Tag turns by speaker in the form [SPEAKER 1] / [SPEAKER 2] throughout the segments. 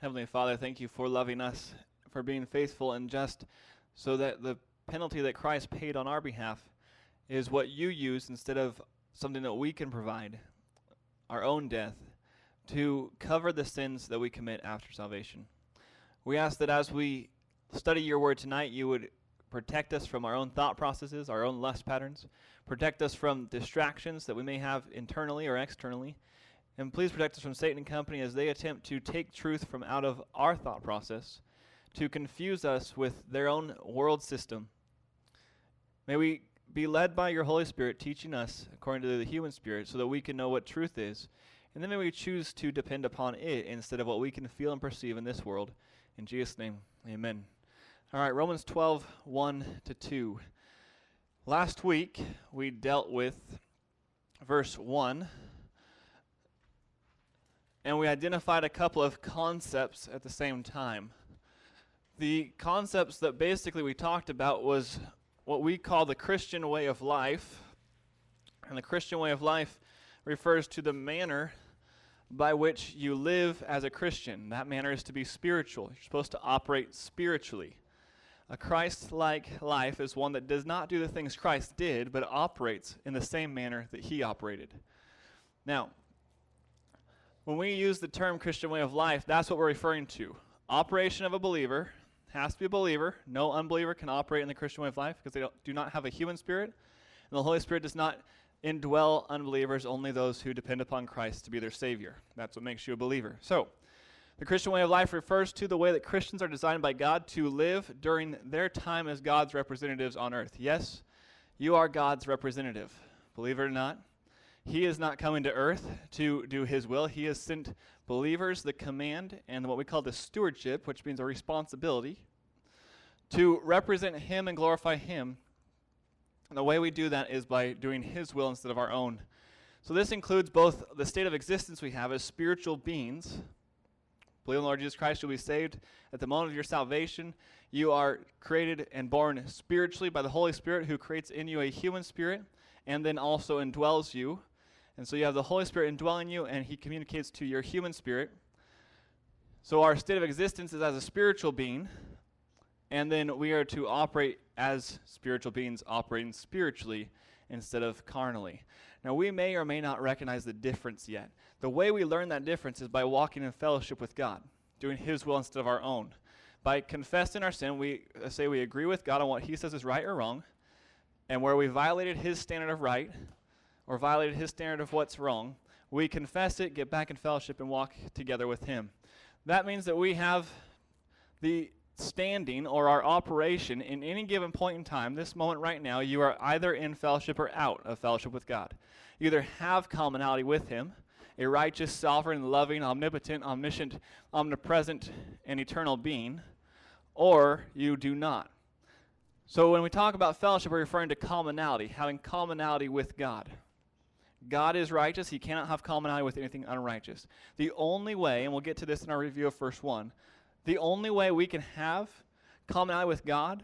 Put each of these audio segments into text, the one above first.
[SPEAKER 1] Heavenly Father, thank you for loving us, for being faithful and just, so that the penalty that Christ paid on our behalf is what you use instead of something that we can provide, our own death, to cover the sins that we commit after salvation. We ask that as we study your word tonight, you would protect us from our own thought processes, our own lust patterns, protect us from distractions that we may have internally or externally, and please protect us from Satan and company as they attempt to take truth from out of our thought process to confuse us with their own world system. May we be led by your Holy Spirit, teaching us according to the human spirit, so that we can know what truth is. And then may we choose to depend upon it instead of what we can feel and perceive in this world. In Jesus' name, amen. All right, Romans 12, 1 to 2. Last week, we dealt with verse 1, and we identified a couple of concepts at the same time. The concepts that basically we talked about was what we call the Christian way of life. And the Christian way of life refers to the manner by which you live as a Christian. That manner is to be spiritual. You're supposed to operate spiritually. A Christ like life is one that does not do the things Christ did, but operates in the same manner that he operated. Now, when we use the term Christian way of life, that's what we're referring to. Operation of a believer has to be a believer. No unbeliever can operate in the Christian way of life because they do not have a human spirit. And the Holy Spirit does not indwell unbelievers, only those who depend upon Christ to be their Savior. That's what makes you a believer. So, the Christian way of life refers to the way that Christians are designed by God to live during their time as God's representatives on earth. Yes, you are God's representative. Believe it or not, He is not coming to earth to do His will. He has sent believers the command and what we call the stewardship, which means a responsibility, to represent Him and glorify Him. And the way we do that is by doing His will instead of our own. So this includes both the state of existence we have as spiritual beings. Believe in the Lord Jesus Christ, you'll be saved at the moment of your salvation. You are created and born spiritually by the Holy Spirit, who creates in you a human spirit and then also indwells you and so you have the Holy Spirit indwelling you, and He communicates to your human spirit. So our state of existence is as a spiritual being, and then we are to operate as spiritual beings, operating spiritually instead of carnally. Now, we may or may not recognize the difference yet. The way we learn that difference is by walking in fellowship with God, doing His will instead of our own. By confessing our sin, we say we agree with God on what He says is right or wrong, and where we violated His standard of right, or violated his standard of what's wrong, we confess it, get back in fellowship, and walk together with him. That means that we have the standing or our operation in any given point in time, this moment right now, you are either in fellowship or out of fellowship with God. You either have commonality with him, a righteous, sovereign, loving, omnipotent, omniscient, omnipresent, and eternal being, or you do not. So when we talk about fellowship, we're referring to commonality, having commonality with God. God is righteous. He cannot have commonality with anything unrighteous. The only way, and we'll get to this in our review of verse 1, the only way we can have commonality with God,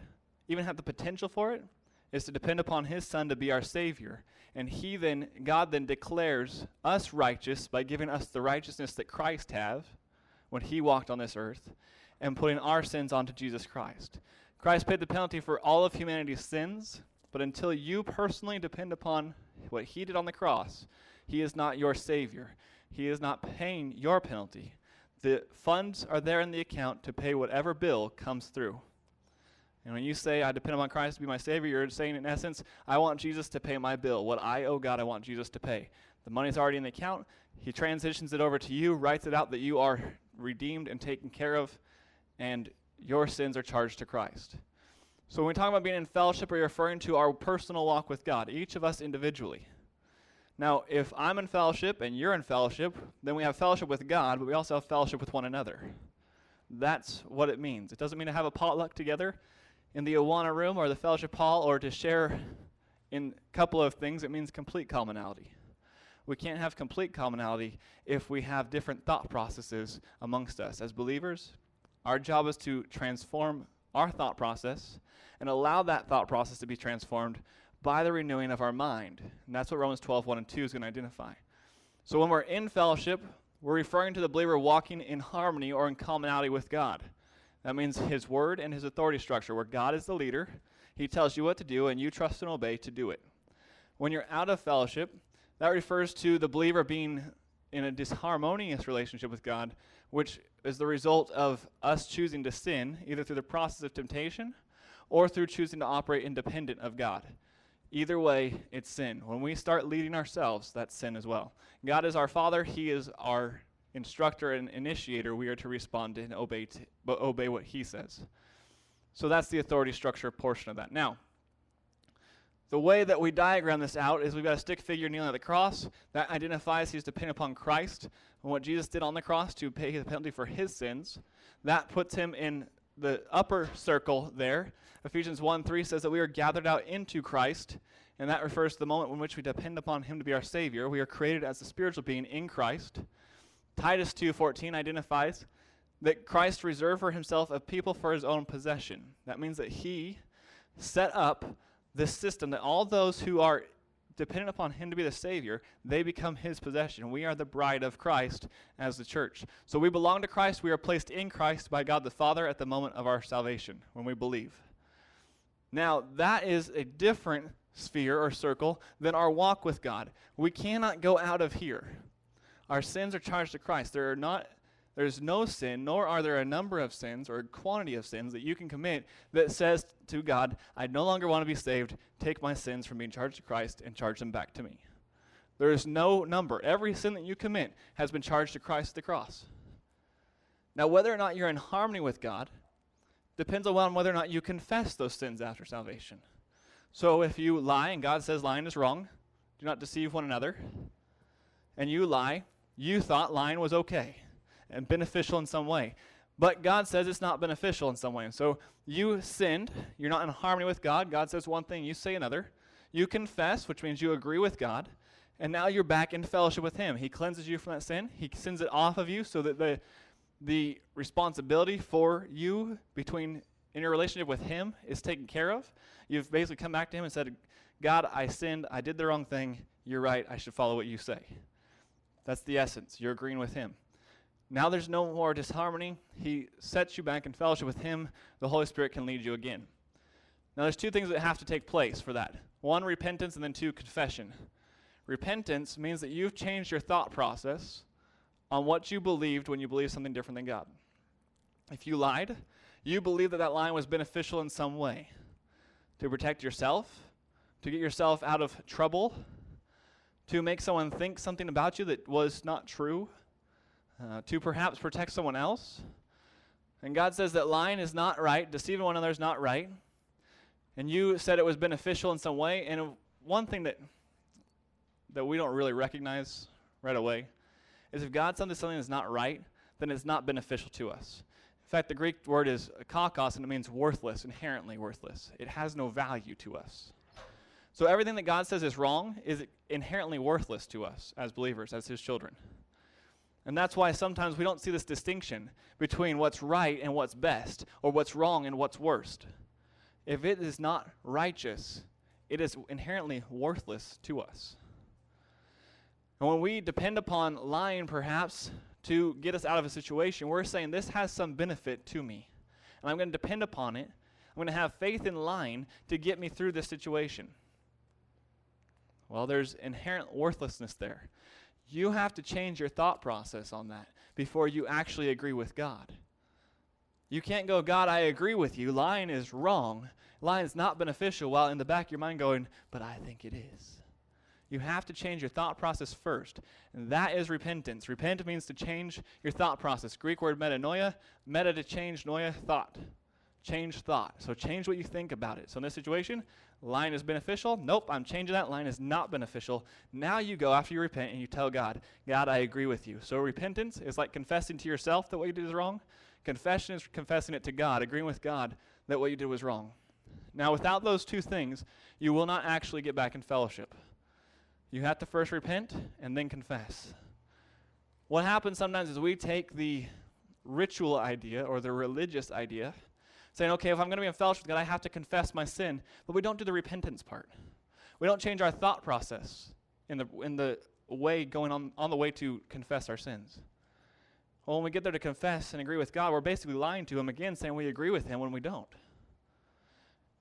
[SPEAKER 1] even have the potential for it, is to depend upon his son to be our savior. And he then God then declares us righteous by giving us the righteousness that Christ have when he walked on this earth and putting our sins onto Jesus Christ. Christ paid the penalty for all of humanity's sins, but until you personally depend upon what he did on the cross, he is not your Savior. He is not paying your penalty. The funds are there in the account to pay whatever bill comes through. And when you say, I depend upon Christ to be my Savior, you're saying, in essence, I want Jesus to pay my bill. What I owe God, I want Jesus to pay. The money's already in the account. He transitions it over to you, writes it out that you are redeemed and taken care of, and your sins are charged to Christ. So when we talk about being in fellowship, we're referring to our personal walk with God, each of us individually. Now, if I'm in fellowship and you're in fellowship, then we have fellowship with God, but we also have fellowship with one another. That's what it means. It doesn't mean to have a potluck together in the Awana room or the fellowship hall or to share in a couple of things. It means complete commonality. We can't have complete commonality if we have different thought processes amongst us. As believers, our job is to transform our thought process and allow that thought process to be transformed by the renewing of our mind. And that's what Romans 12, 1 and 2 is going to identify. So when we're in fellowship, we're referring to the believer walking in harmony or in commonality with God. That means his word and his authority structure, where God is the leader, he tells you what to do, and you trust and obey to do it. When you're out of fellowship, that refers to the believer being in a disharmonious relationship with God, which is the result of us choosing to sin, either through the process of temptation or through choosing to operate independent of God. Either way, it's sin. When we start leading ourselves, that's sin as well. God is our Father, He is our instructor and initiator. We are to respond and obey, to, obey what He says. So that's the authority structure portion of that. Now, the way that we diagram this out is we've got a stick figure kneeling at the cross that identifies he's dependent upon Christ and what Jesus did on the cross to pay the penalty for his sins. That puts him in the upper circle there. Ephesians 1 3 says that we are gathered out into Christ, and that refers to the moment in which we depend upon him to be our Savior. We are created as a spiritual being in Christ. Titus 2:14 identifies that Christ reserved for himself a people for his own possession. That means that he set up this system that all those who are dependent upon him to be the savior they become his possession. We are the bride of christ as the church. So we belong to christ. We are placed in christ by god the father at the moment of our salvation when we believe. Now that is a different sphere or circle than our walk with god. We cannot go out of here. Our sins are charged to christ. There are not there's no sin, nor are there a number of sins or a quantity of sins that you can commit that says to God, I no longer want to be saved. Take my sins from being charged to Christ and charge them back to me. There is no number. Every sin that you commit has been charged to Christ at the cross. Now, whether or not you're in harmony with God depends on whether or not you confess those sins after salvation. So, if you lie and God says lying is wrong, do not deceive one another, and you lie, you thought lying was okay and beneficial in some way. But God says it's not beneficial in some way. And so you sinned. You're not in harmony with God. God says one thing, you say another. You confess, which means you agree with God. And now you're back in fellowship with Him. He cleanses you from that sin. He sends it off of you so that the, the responsibility for you between in your relationship with Him is taken care of. You've basically come back to Him and said, God, I sinned. I did the wrong thing. You're right. I should follow what you say. That's the essence. You're agreeing with Him. Now there's no more disharmony. He sets you back in fellowship with Him. The Holy Spirit can lead you again. Now there's two things that have to take place for that one, repentance, and then two, confession. Repentance means that you've changed your thought process on what you believed when you believed something different than God. If you lied, you believed that that lie was beneficial in some way to protect yourself, to get yourself out of trouble, to make someone think something about you that was not true uh, to perhaps protect someone else. And God says that lying is not right, deceiving one another is not right. And you said it was beneficial in some way. And one thing that that we don't really recognize right away is if God says something is not right, then it's not beneficial to us. In fact, the Greek word is kakos, and it means worthless, inherently worthless. It has no value to us. So everything that God says is wrong is inherently worthless to us as believers, as His children. And that's why sometimes we don't see this distinction between what's right and what's best, or what's wrong and what's worst. If it is not righteous, it is inherently worthless to us. And when we depend upon lying, perhaps, to get us out of a situation, we're saying this has some benefit to me. And I'm going to depend upon it. I'm going to have faith in lying to get me through this situation. Well, there's inherent worthlessness there. You have to change your thought process on that before you actually agree with God. You can't go, God, I agree with you. Lying is wrong. Lying is not beneficial, while in the back of your mind going, but I think it is. You have to change your thought process first. And that is repentance. Repent means to change your thought process. Greek word metanoia, meta to change, noia, thought. Change thought. So change what you think about it. So in this situation, Line is beneficial. Nope, I'm changing that. Line is not beneficial. Now you go after you repent and you tell God, God, I agree with you. So repentance is like confessing to yourself that what you did is wrong. Confession is confessing it to God, agreeing with God that what you did was wrong. Now, without those two things, you will not actually get back in fellowship. You have to first repent and then confess. What happens sometimes is we take the ritual idea or the religious idea saying, okay, if I'm going to be in fellowship with God, I have to confess my sin. But we don't do the repentance part. We don't change our thought process in the, in the way going on, on the way to confess our sins. Well, when we get there to confess and agree with God, we're basically lying to Him again, saying we agree with Him when we don't.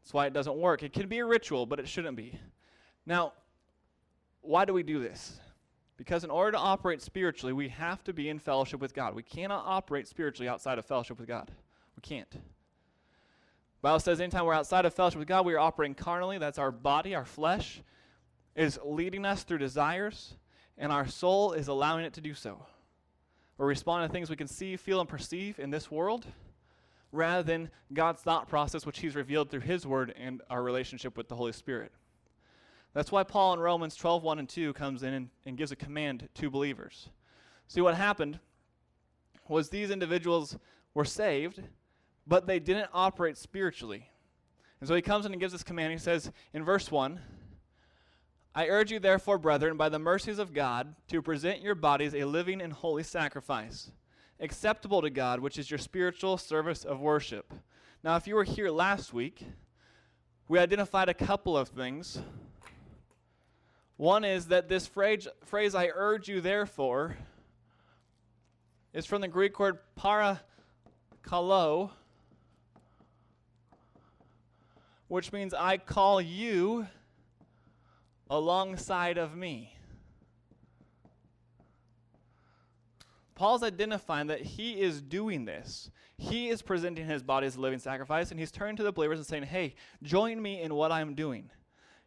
[SPEAKER 1] That's why it doesn't work. It can be a ritual, but it shouldn't be. Now, why do we do this? Because in order to operate spiritually, we have to be in fellowship with God. We cannot operate spiritually outside of fellowship with God. We can't. Bible says anytime we're outside of fellowship with God, we are operating carnally. That's our body, our flesh is leading us through desires, and our soul is allowing it to do so. We're responding to things we can see, feel, and perceive in this world rather than God's thought process, which He's revealed through His Word and our relationship with the Holy Spirit. That's why Paul in Romans 12 1 and 2 comes in and, and gives a command to believers. See, what happened was these individuals were saved, but they didn't operate spiritually. And so he comes in and gives this command. He says in verse 1 I urge you, therefore, brethren, by the mercies of God, to present your bodies a living and holy sacrifice, acceptable to God, which is your spiritual service of worship. Now, if you were here last week, we identified a couple of things. One is that this phrase, phrase I urge you, therefore, is from the Greek word para kalo, which means I call you alongside of me. Paul's identifying that he is doing this. He is presenting his body as a living sacrifice, and he's turning to the believers and saying, Hey, join me in what I'm doing.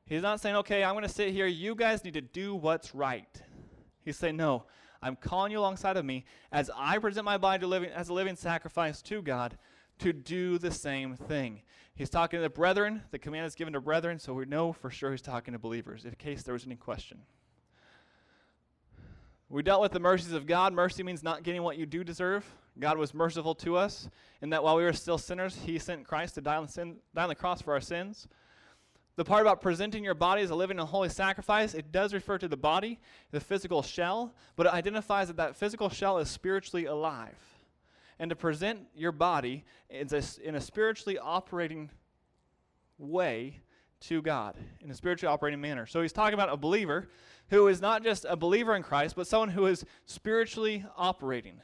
[SPEAKER 1] He's not saying, Okay, I'm going to sit here. You guys need to do what's right. He's saying, No, I'm calling you alongside of me as I present my body living, as a living sacrifice to God to do the same thing. He's talking to the brethren. The command is given to brethren, so we know for sure he's talking to believers, in case there was any question. We dealt with the mercies of God. Mercy means not getting what you do deserve. God was merciful to us in that while we were still sinners, he sent Christ to die on, sin, die on the cross for our sins. The part about presenting your body as a living and holy sacrifice, it does refer to the body, the physical shell, but it identifies that that physical shell is spiritually alive and to present your body in a, in a spiritually operating way to God, in a spiritually operating manner. So he's talking about a believer who is not just a believer in Christ, but someone who is spiritually operating.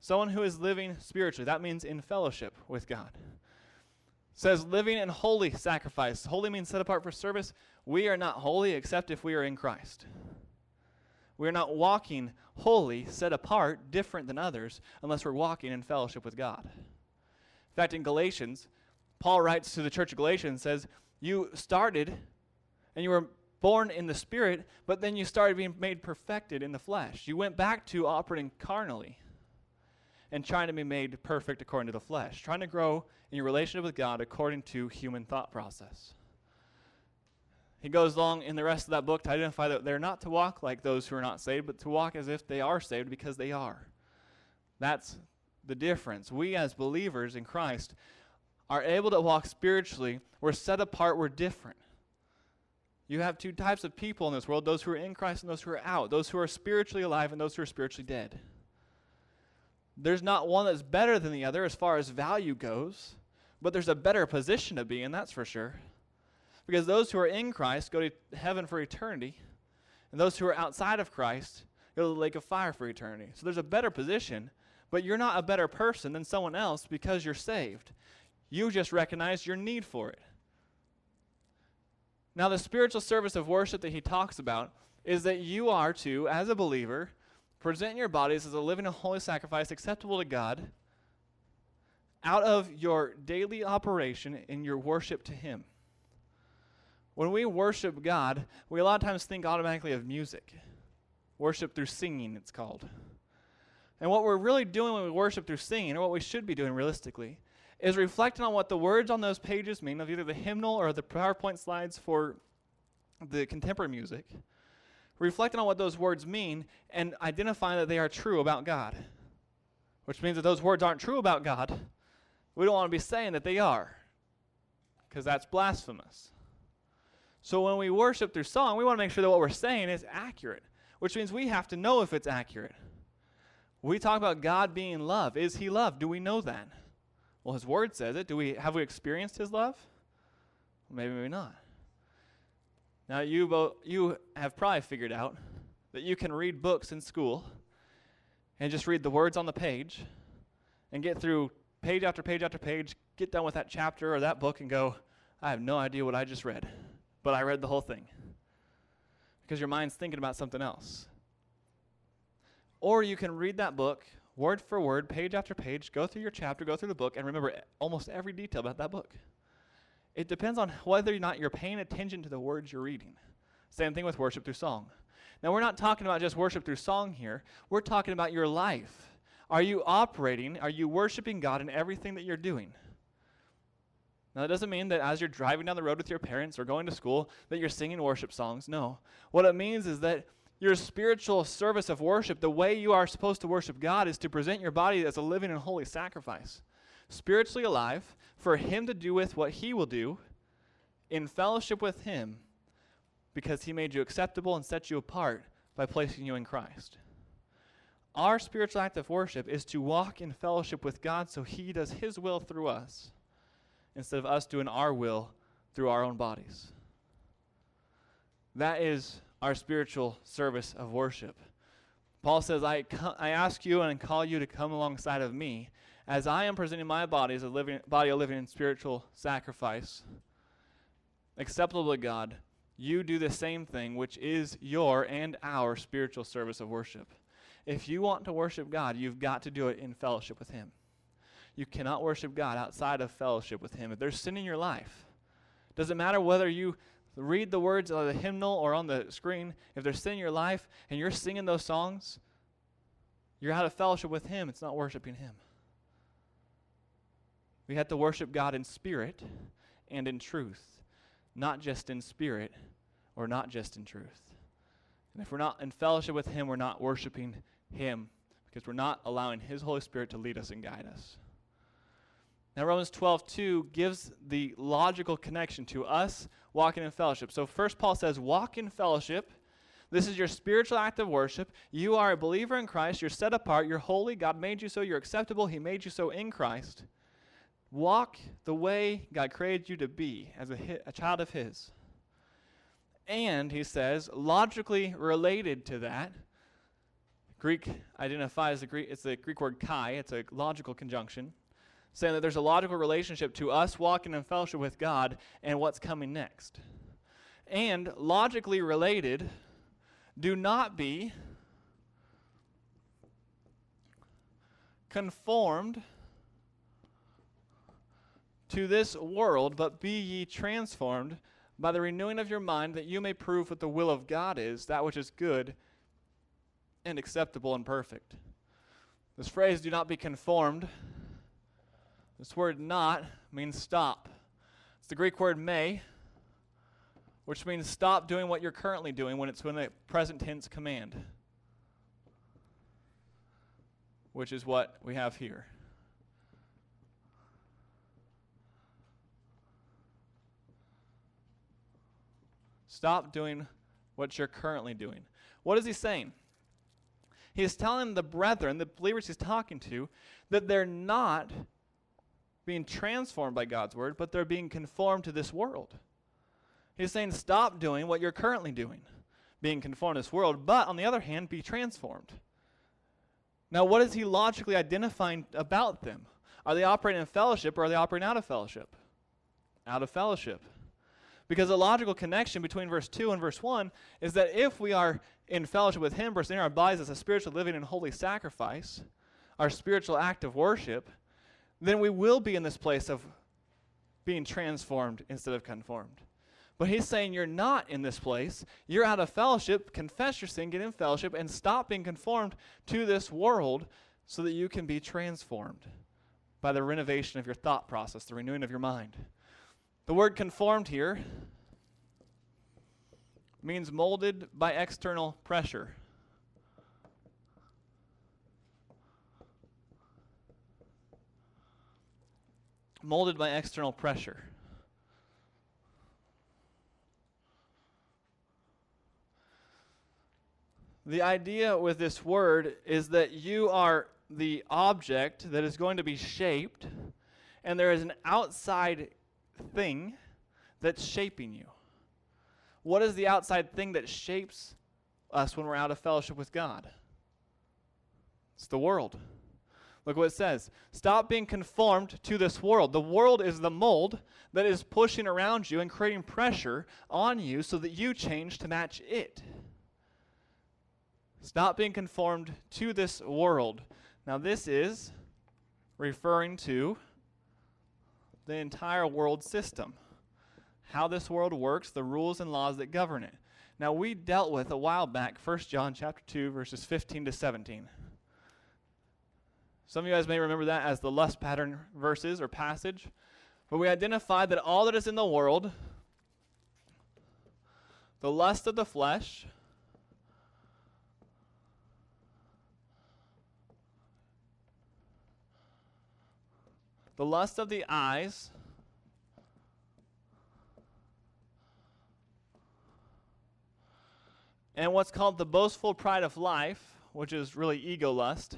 [SPEAKER 1] Someone who is living spiritually. That means in fellowship with God. Says living in holy sacrifice. Holy means set apart for service. We are not holy except if we are in Christ. We're not walking holy, set apart, different than others, unless we're walking in fellowship with God. In fact, in Galatians, Paul writes to the church of Galatians and says, You started and you were born in the spirit, but then you started being made perfected in the flesh. You went back to operating carnally and trying to be made perfect according to the flesh, trying to grow in your relationship with God according to human thought process. He goes along in the rest of that book to identify that they're not to walk like those who are not saved, but to walk as if they are saved because they are. That's the difference. We, as believers in Christ, are able to walk spiritually. We're set apart, we're different. You have two types of people in this world those who are in Christ and those who are out, those who are spiritually alive and those who are spiritually dead. There's not one that's better than the other as far as value goes, but there's a better position to be in, that's for sure. Because those who are in Christ go to heaven for eternity, and those who are outside of Christ go to the lake of fire for eternity. So there's a better position, but you're not a better person than someone else because you're saved. You just recognize your need for it. Now, the spiritual service of worship that he talks about is that you are to, as a believer, present your bodies as a living and holy sacrifice acceptable to God out of your daily operation in your worship to Him. When we worship God, we a lot of times think automatically of music. Worship through singing, it's called. And what we're really doing when we worship through singing, or what we should be doing realistically, is reflecting on what the words on those pages mean of either the hymnal or the PowerPoint slides for the contemporary music. Reflecting on what those words mean and identifying that they are true about God. Which means that those words aren't true about God, we don't want to be saying that they are, because that's blasphemous. So when we worship through song, we want to make sure that what we're saying is accurate, which means we have to know if it's accurate. We talk about God being love. Is he love? Do we know that? Well, his word says it. Do we have we experienced his love? Maybe maybe not. Now you both you have probably figured out that you can read books in school and just read the words on the page and get through page after page after page, get done with that chapter or that book and go, I have no idea what I just read, but I read the whole thing. Because your mind's thinking about something else. Or you can read that book word for word, page after page, go through your chapter, go through the book, and remember almost every detail about that book. It depends on whether or not you're paying attention to the words you're reading. Same thing with worship through song. Now, we're not talking about just worship through song here, we're talking about your life. Are you operating, are you worshiping God in everything that you're doing? Now, that doesn't mean that as you're driving down the road with your parents or going to school that you're singing worship songs. No. What it means is that your spiritual service of worship, the way you are supposed to worship God, is to present your body as a living and holy sacrifice, spiritually alive, for Him to do with what He will do in fellowship with Him because He made you acceptable and set you apart by placing you in Christ. Our spiritual act of worship is to walk in fellowship with God so He does His will through us instead of us doing our will through our own bodies. That is our spiritual service of worship. Paul says, I, I ask you and call you to come alongside of me as I am presenting my body as a living body, a living spiritual sacrifice, acceptable to God. You do the same thing, which is your and our spiritual service of worship. If you want to worship God, you've got to do it in fellowship with Him. You cannot worship God outside of fellowship with Him. If there's sin in your life, doesn't matter whether you read the words of the hymnal or on the screen, if there's sin in your life and you're singing those songs, you're out of fellowship with Him. It's not worshiping Him. We have to worship God in spirit and in truth, not just in spirit or not just in truth. And if we're not in fellowship with Him, we're not worshiping Him because we're not allowing His Holy Spirit to lead us and guide us. Now, Romans 12, 2 gives the logical connection to us walking in fellowship. So, first, Paul says, Walk in fellowship. This is your spiritual act of worship. You are a believer in Christ. You're set apart. You're holy. God made you so. You're acceptable. He made you so in Christ. Walk the way God created you to be as a, a child of His. And, he says, logically related to that, Greek identifies the Greek, it's the Greek word kai, it's a logical conjunction saying that there's a logical relationship to us walking in fellowship with God and what's coming next. And logically related, do not be conformed to this world, but be ye transformed by the renewing of your mind, that you may prove what the will of God is, that which is good and acceptable and perfect. This phrase, do not be conformed, this word not means stop. It's the Greek word me, which means stop doing what you're currently doing when it's in a present tense command, which is what we have here. Stop doing what you're currently doing. What is he saying? He is telling the brethren, the believers he's talking to, that they're not being transformed by God's word, but they're being conformed to this world. He's saying, stop doing what you're currently doing, being conformed to this world, but on the other hand, be transformed. Now, what is he logically identifying about them? Are they operating in fellowship or are they operating out of fellowship? Out of fellowship. Because the logical connection between verse 2 and verse 1 is that if we are in fellowship with Him, presenting our bodies as a spiritual living and holy sacrifice, our spiritual act of worship, then we will be in this place of being transformed instead of conformed. But he's saying you're not in this place. You're out of fellowship. Confess your sin, get in fellowship, and stop being conformed to this world so that you can be transformed by the renovation of your thought process, the renewing of your mind. The word conformed here means molded by external pressure. Molded by external pressure. The idea with this word is that you are the object that is going to be shaped, and there is an outside thing that's shaping you. What is the outside thing that shapes us when we're out of fellowship with God? It's the world. Look what it says. Stop being conformed to this world. The world is the mold that is pushing around you and creating pressure on you so that you change to match it. Stop being conformed to this world. Now, this is referring to the entire world system, how this world works, the rules and laws that govern it. Now, we dealt with a while back 1 John chapter 2 verses 15 to 17. Some of you guys may remember that as the lust pattern verses or passage. But we identified that all that is in the world, the lust of the flesh, the lust of the eyes, and what's called the boastful pride of life, which is really ego lust.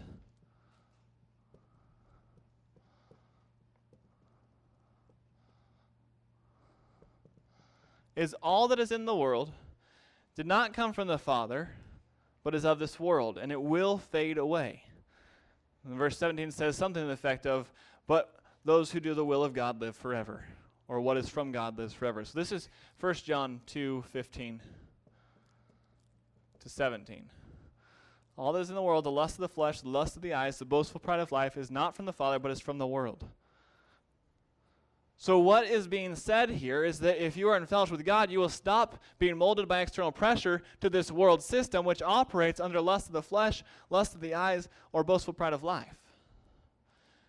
[SPEAKER 1] Is all that is in the world did not come from the Father, but is of this world, and it will fade away. And verse 17 says something to the effect of, But those who do the will of God live forever, or what is from God lives forever. So this is 1 John 2 15 to 17. All that is in the world, the lust of the flesh, the lust of the eyes, the boastful pride of life, is not from the Father, but is from the world. So, what is being said here is that if you are in fellowship with God, you will stop being molded by external pressure to this world system, which operates under lust of the flesh, lust of the eyes, or boastful pride of life.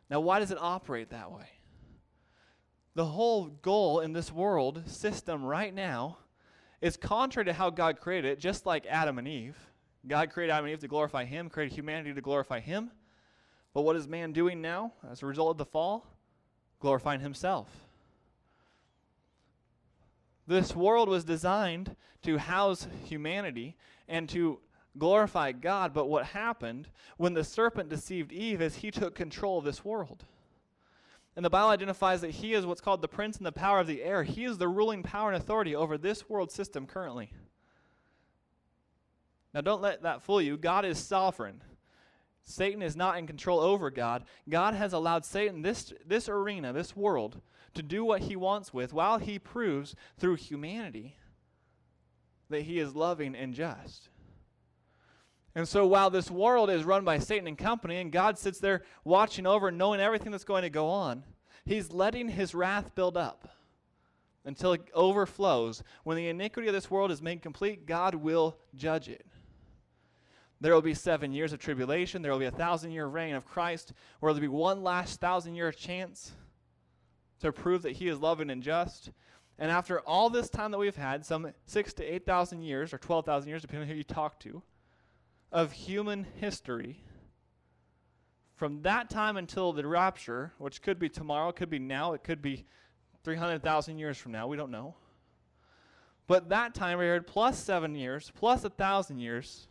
[SPEAKER 1] Now, why does it operate that way? The whole goal in this world system right now is contrary to how God created it, just like Adam and Eve. God created Adam and Eve to glorify Him, created humanity to glorify Him. But what is man doing now as a result of the fall? Glorifying Himself. This world was designed to house humanity and to glorify God, but what happened when the serpent deceived Eve is he took control of this world. And the Bible identifies that he is what's called the prince and the power of the air. He is the ruling power and authority over this world system currently. Now, don't let that fool you. God is sovereign. Satan is not in control over God. God has allowed Satan, this, this arena, this world, to do what he wants with while he proves through humanity that he is loving and just. And so while this world is run by Satan and company, and God sits there watching over knowing everything that's going to go on, he's letting his wrath build up until it overflows. When the iniquity of this world is made complete, God will judge it. There will be seven years of tribulation. There will be a thousand year reign of Christ, where there will be one last thousand year chance to prove that he is loving and just. And after all this time that we've had, some six to 8,000 years, or 12,000 years, depending on who you talk to, of human history, from that time until the rapture, which could be tomorrow, could be now, it could be 300,000 years from now, we don't know. But that time period, plus seven years, plus a thousand years,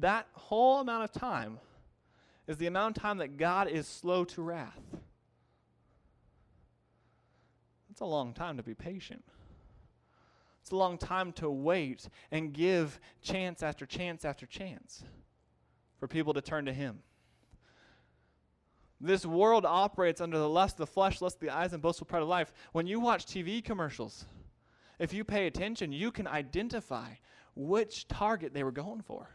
[SPEAKER 1] that whole amount of time is the amount of time that God is slow to wrath. It's a long time to be patient. It's a long time to wait and give chance after chance after chance for people to turn to Him. This world operates under the lust of the flesh, lust of the eyes, and boastful pride of life. When you watch TV commercials, if you pay attention, you can identify which target they were going for.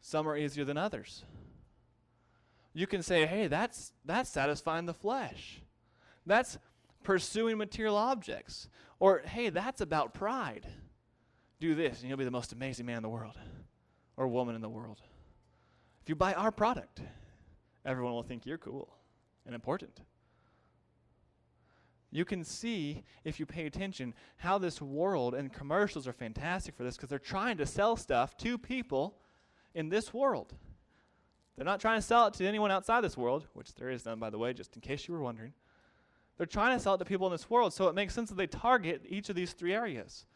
[SPEAKER 1] Some are easier than others. You can say, hey, that's, that's satisfying the flesh. That's pursuing material objects. Or, hey, that's about pride. Do this, and you'll be the most amazing man in the world or woman in the world. If you buy our product, everyone will think you're cool and important. You can see, if you pay attention, how this world and commercials are fantastic for this because they're trying to sell stuff to people in this world. They're not trying to sell it to anyone outside this world, which there is none, by the way, just in case you were wondering. They're trying to sell it to people in this world, so it makes sense that they target each of these three areas.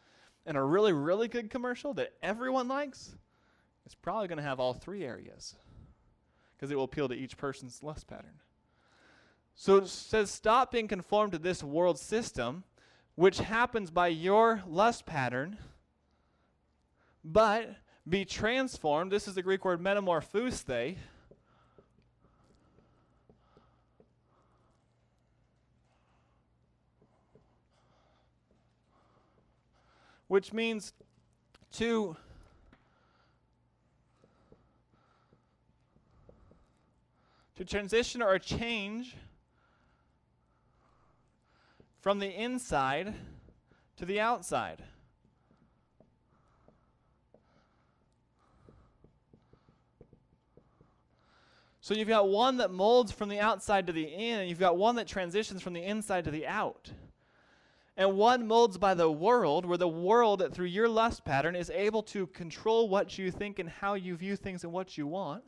[SPEAKER 1] And a really, really good commercial that everyone likes is probably going to have all three areas because it will appeal to each person's lust pattern. So it says, stop being conformed to this world system, which happens by your lust pattern but be transformed. This is the Greek word metamorphosei. Which means to to transition or change from the inside to the outside. So you've got one that molds from the outside to the in, and you've got one that transitions from the inside to the out. And one molds by the world, where the world, through your lust pattern, is able to control what you think and how you view things and what you want.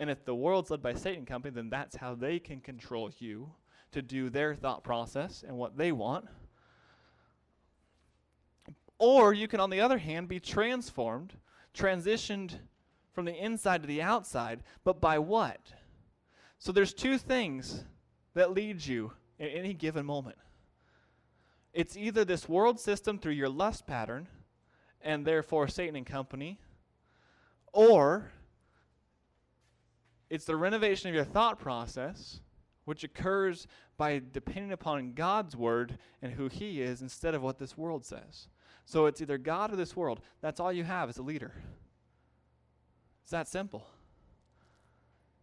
[SPEAKER 1] And if the world's led by Satan company, then that's how they can control you to do their thought process and what they want. Or you can, on the other hand, be transformed, transitioned from the inside to the outside, but by what? So there's two things that lead you in any given moment. It's either this world system through your lust pattern, and therefore Satan and company, or it's the renovation of your thought process, which occurs by depending upon God's word and who He is instead of what this world says. So it's either God or this world. That's all you have as a leader. It's that simple.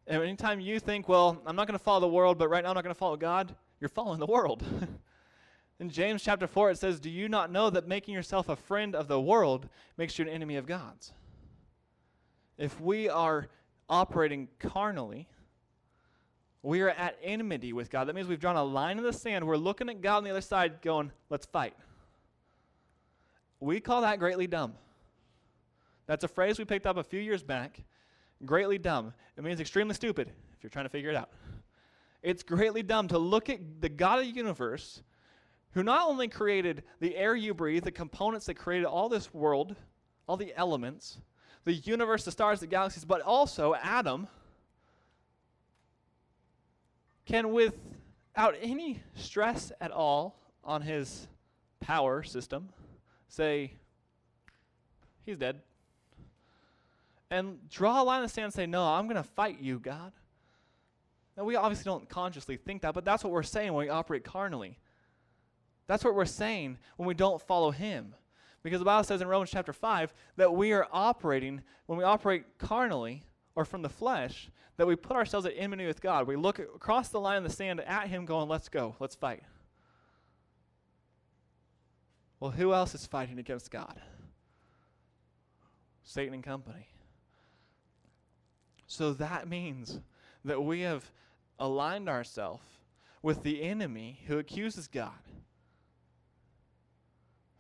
[SPEAKER 1] And anytime you think, well, I'm not going to follow the world, but right now I'm not going to follow God, you're following the world. In James chapter 4, it says, Do you not know that making yourself a friend of the world makes you an enemy of God's? If we are operating carnally, we are at enmity with God. That means we've drawn a line in the sand. We're looking at God on the other side, going, Let's fight. We call that greatly dumb. That's a phrase we picked up a few years back. Greatly dumb. It means extremely stupid if you're trying to figure it out. It's greatly dumb to look at the God of the universe who not only created the air you breathe, the components that created all this world, all the elements, the universe, the stars, the galaxies, but also Adam can, without any stress at all on his power system, say, He's dead and draw a line in the sand and say, No, I'm going to fight you, God. Now, we obviously don't consciously think that, but that's what we're saying when we operate carnally. That's what we're saying when we don't follow Him. Because the Bible says in Romans chapter 5 that we are operating, when we operate carnally or from the flesh, that we put ourselves at enmity with God. We look across the line in the sand at Him, going, Let's go, let's fight. Well, who else is fighting against God? Satan and company. So that means that we have aligned ourselves with the enemy who accuses God,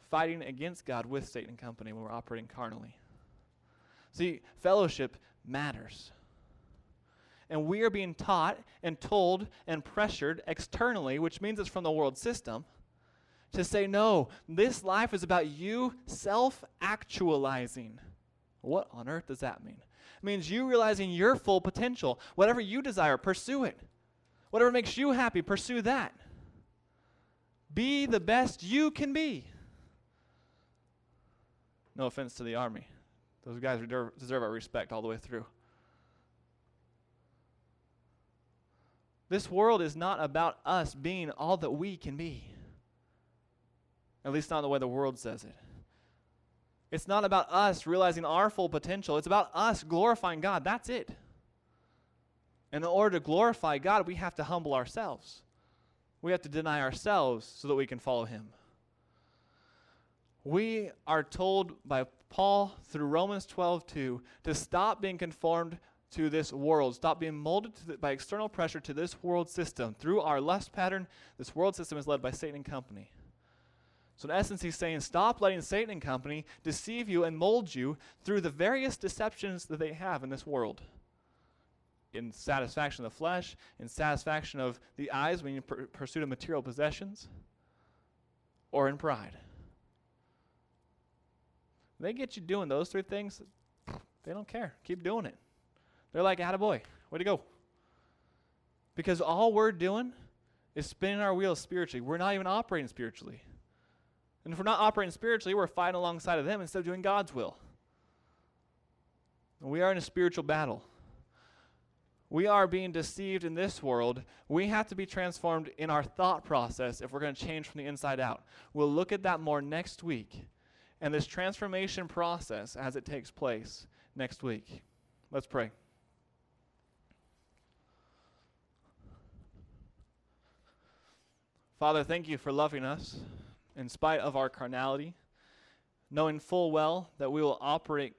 [SPEAKER 1] fighting against God with Satan and company when we're operating carnally. See, fellowship matters. And we are being taught and told and pressured externally, which means it's from the world system, to say, no, this life is about you self actualizing. What on earth does that mean? Means you realizing your full potential. Whatever you desire, pursue it. Whatever makes you happy, pursue that. Be the best you can be. No offense to the army. Those guys deserve our respect all the way through. This world is not about us being all that we can be. At least not the way the world says it. It's not about us realizing our full potential. It's about us glorifying God. That's it. And in order to glorify God, we have to humble ourselves. We have to deny ourselves so that we can follow Him. We are told by Paul through Romans 12 2 to stop being conformed to this world, stop being molded the, by external pressure to this world system. Through our lust pattern, this world system is led by Satan and company. So, in essence, he's saying, stop letting Satan and company deceive you and mold you through the various deceptions that they have in this world. In satisfaction of the flesh, in satisfaction of the eyes when you pr- pursue material possessions, or in pride. They get you doing those three things, they don't care. Keep doing it. They're like, attaboy, way to go. Because all we're doing is spinning our wheels spiritually. We're not even operating spiritually. And if we're not operating spiritually, we're fighting alongside of them instead of doing God's will. We are in a spiritual battle. We are being deceived in this world. We have to be transformed in our thought process if we're going to change from the inside out. We'll look at that more next week and this transformation process as it takes place next week. Let's pray. Father, thank you for loving us in spite of our carnality, knowing full well that we will operate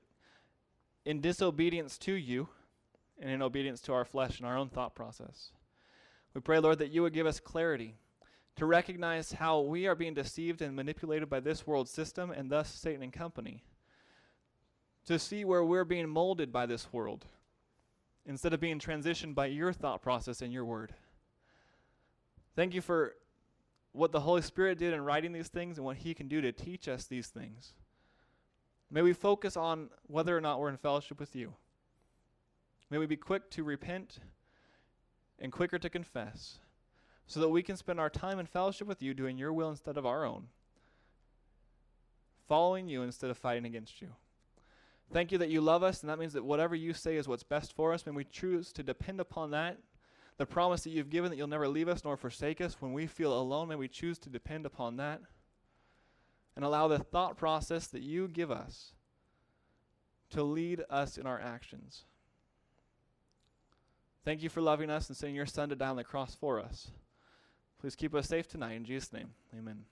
[SPEAKER 1] in disobedience to you and in obedience to our flesh and our own thought process. We pray, Lord, that you would give us clarity to recognize how we are being deceived and manipulated by this world system and thus Satan and company. To see where we're being molded by this world instead of being transitioned by your thought process and your word. Thank you for what the Holy Spirit did in writing these things and what He can do to teach us these things. May we focus on whether or not we're in fellowship with you. May we be quick to repent and quicker to confess so that we can spend our time in fellowship with you doing your will instead of our own, following you instead of fighting against you. Thank you that you love us, and that means that whatever you say is what's best for us. May we choose to depend upon that the promise that you've given that you'll never leave us nor forsake us. When we feel alone, may we choose to depend upon that and allow the thought process that you give us to lead us in our actions. Thank you for loving us and sending your Son to die on the cross for us. Please keep us safe tonight. In Jesus' name, amen.